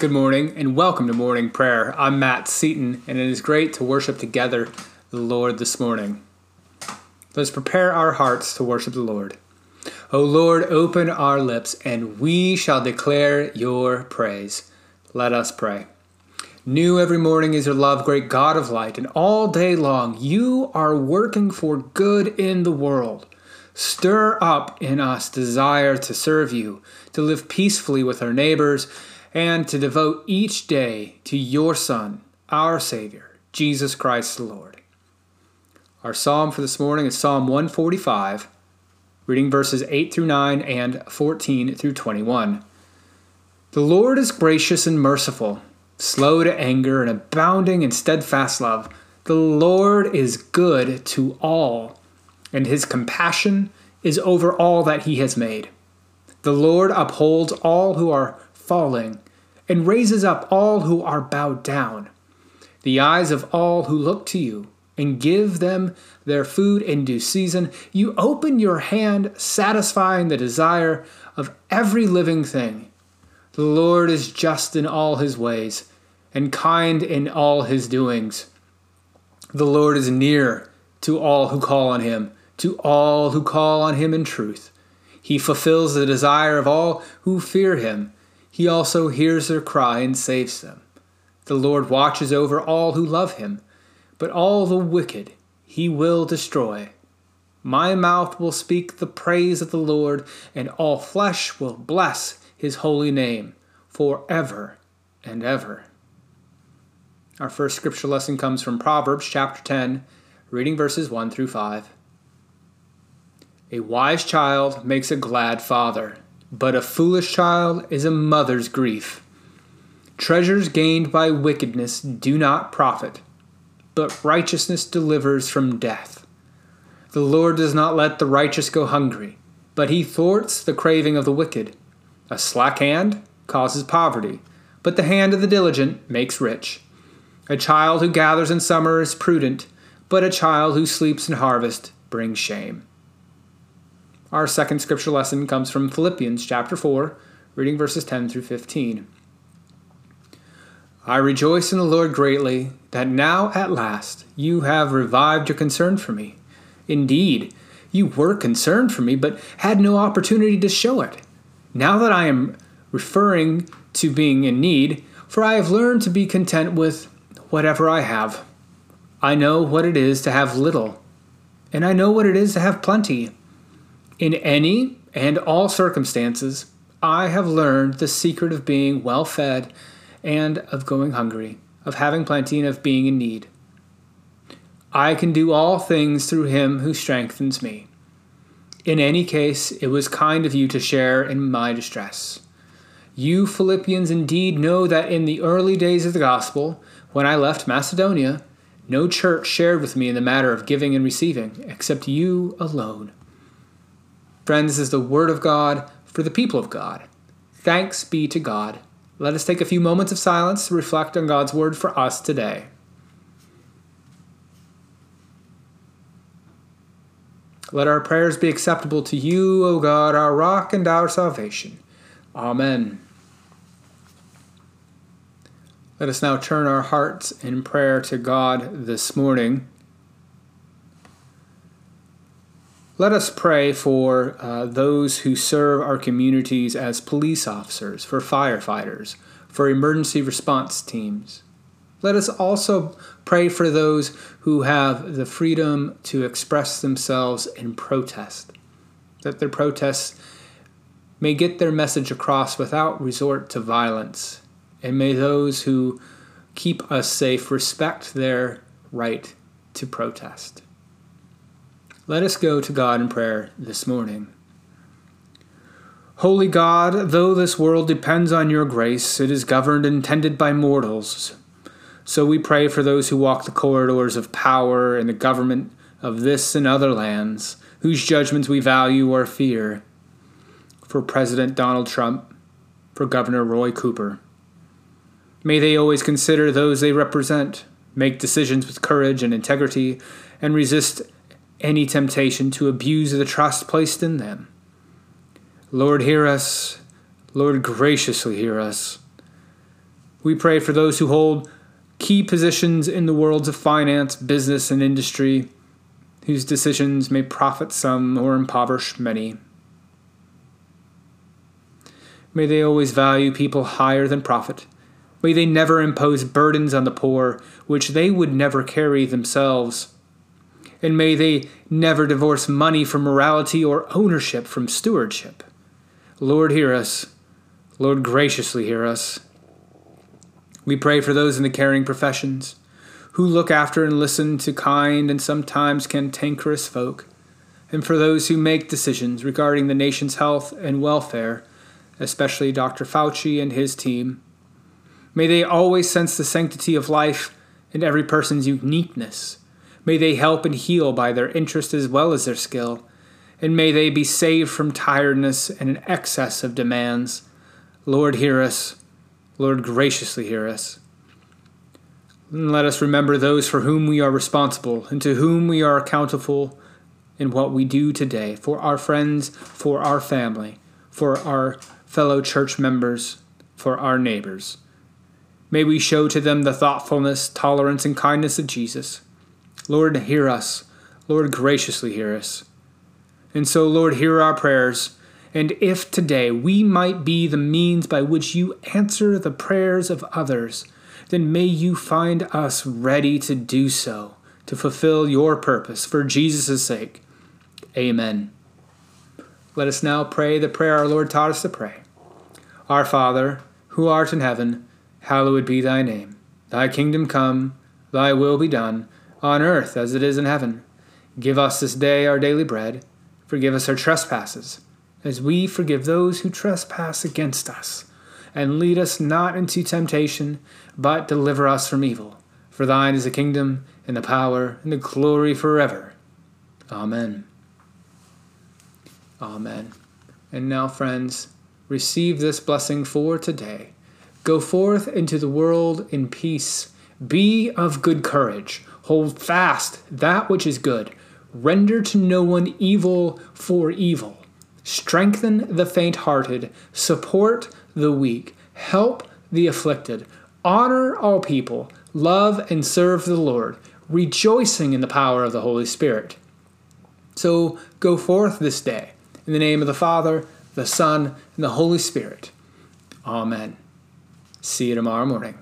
Good morning and welcome to morning prayer. I'm Matt Seaton, and it is great to worship together the Lord this morning. Let's prepare our hearts to worship the Lord. O Lord, open our lips, and we shall declare your praise. Let us pray. New every morning is your love, great God of light, and all day long you are working for good in the world. Stir up in us desire to serve you, to live peacefully with our neighbors and to devote each day to your Son, our Savior, Jesus Christ the Lord. Our psalm for this morning is Psalm 145, reading verses 8 through 9 and 14 through 21. The Lord is gracious and merciful, slow to anger, and abounding in steadfast love. The Lord is good to all, and his compassion is over all that he has made. The Lord upholds all who are falling, and raises up all who are bowed down, the eyes of all who look to you, and give them their food in due season. You open your hand, satisfying the desire of every living thing. The Lord is just in all his ways, and kind in all his doings. The Lord is near to all who call on him, to all who call on him in truth. He fulfills the desire of all who fear him. He also hears their cry and saves them. The Lord watches over all who love him, but all the wicked he will destroy. My mouth will speak the praise of the Lord, and all flesh will bless his holy name forever and ever. Our first scripture lesson comes from Proverbs chapter 10, reading verses 1 through 5. A wise child makes a glad father but a foolish child is a mother's grief. Treasures gained by wickedness do not profit, but righteousness delivers from death. The Lord does not let the righteous go hungry, but he thwarts the craving of the wicked. A slack hand causes poverty, but the hand of the diligent makes rich. A child who gathers in summer is prudent, but a child who sleeps in harvest brings shame. Our second scripture lesson comes from Philippians chapter 4, reading verses 10 through 15. I rejoice in the Lord greatly that now at last you have revived your concern for me. Indeed, you were concerned for me, but had no opportunity to show it. Now that I am referring to being in need, for I have learned to be content with whatever I have. I know what it is to have little, and I know what it is to have plenty. In any and all circumstances, I have learned the secret of being well fed and of going hungry, of having plenty and of being in need. I can do all things through him who strengthens me. In any case, it was kind of you to share in my distress. You Philippians indeed know that in the early days of the gospel, when I left Macedonia, no church shared with me in the matter of giving and receiving, except you alone. Friends, this is the Word of God for the people of God. Thanks be to God. Let us take a few moments of silence to reflect on God's Word for us today. Let our prayers be acceptable to you, O God, our rock and our salvation. Amen. Let us now turn our hearts in prayer to God this morning. Let us pray for uh, those who serve our communities as police officers, for firefighters, for emergency response teams. Let us also pray for those who have the freedom to express themselves in protest, that their protests may get their message across without resort to violence, and may those who keep us safe respect their right to protest. Let us go to God in prayer this morning. Holy God, though this world depends on your grace, it is governed and tended by mortals. So we pray for those who walk the corridors of power and the government of this and other lands, whose judgments we value or fear. For President Donald Trump, for Governor Roy Cooper. May they always consider those they represent, make decisions with courage and integrity, and resist any temptation to abuse the trust placed in them. Lord, hear us. Lord, graciously hear us. We pray for those who hold key positions in the worlds of finance, business, and industry, whose decisions may profit some or impoverish many. May they always value people higher than profit. May they never impose burdens on the poor which they would never carry themselves. And may they never divorce money from morality or ownership from stewardship. Lord, hear us. Lord, graciously hear us. We pray for those in the caring professions who look after and listen to kind and sometimes cantankerous folk, and for those who make decisions regarding the nation's health and welfare, especially Dr. Fauci and his team. May they always sense the sanctity of life and every person's uniqueness. May they help and heal by their interest as well as their skill. And may they be saved from tiredness and an excess of demands. Lord, hear us. Lord, graciously hear us. And let us remember those for whom we are responsible and to whom we are accountable in what we do today for our friends, for our family, for our fellow church members, for our neighbors. May we show to them the thoughtfulness, tolerance, and kindness of Jesus. Lord, hear us. Lord, graciously hear us. And so, Lord, hear our prayers. And if today we might be the means by which you answer the prayers of others, then may you find us ready to do so, to fulfill your purpose for Jesus' sake. Amen. Let us now pray the prayer our Lord taught us to pray. Our Father, who art in heaven, hallowed be thy name. Thy kingdom come, thy will be done, on earth as it is in heaven. Give us this day our daily bread. Forgive us our trespasses, as we forgive those who trespass against us. And lead us not into temptation, but deliver us from evil. For thine is the kingdom, and the power, and the glory forever. Amen. Amen. And now, friends, receive this blessing for today. Go forth into the world in peace. Be of good courage. Hold fast that which is good. Render to no one evil for evil. Strengthen the faint hearted. Support the weak. Help the afflicted. Honor all people. Love and serve the Lord, rejoicing in the power of the Holy Spirit. So go forth this day in the name of the Father, the Son, and the Holy Spirit. Amen. See you tomorrow morning.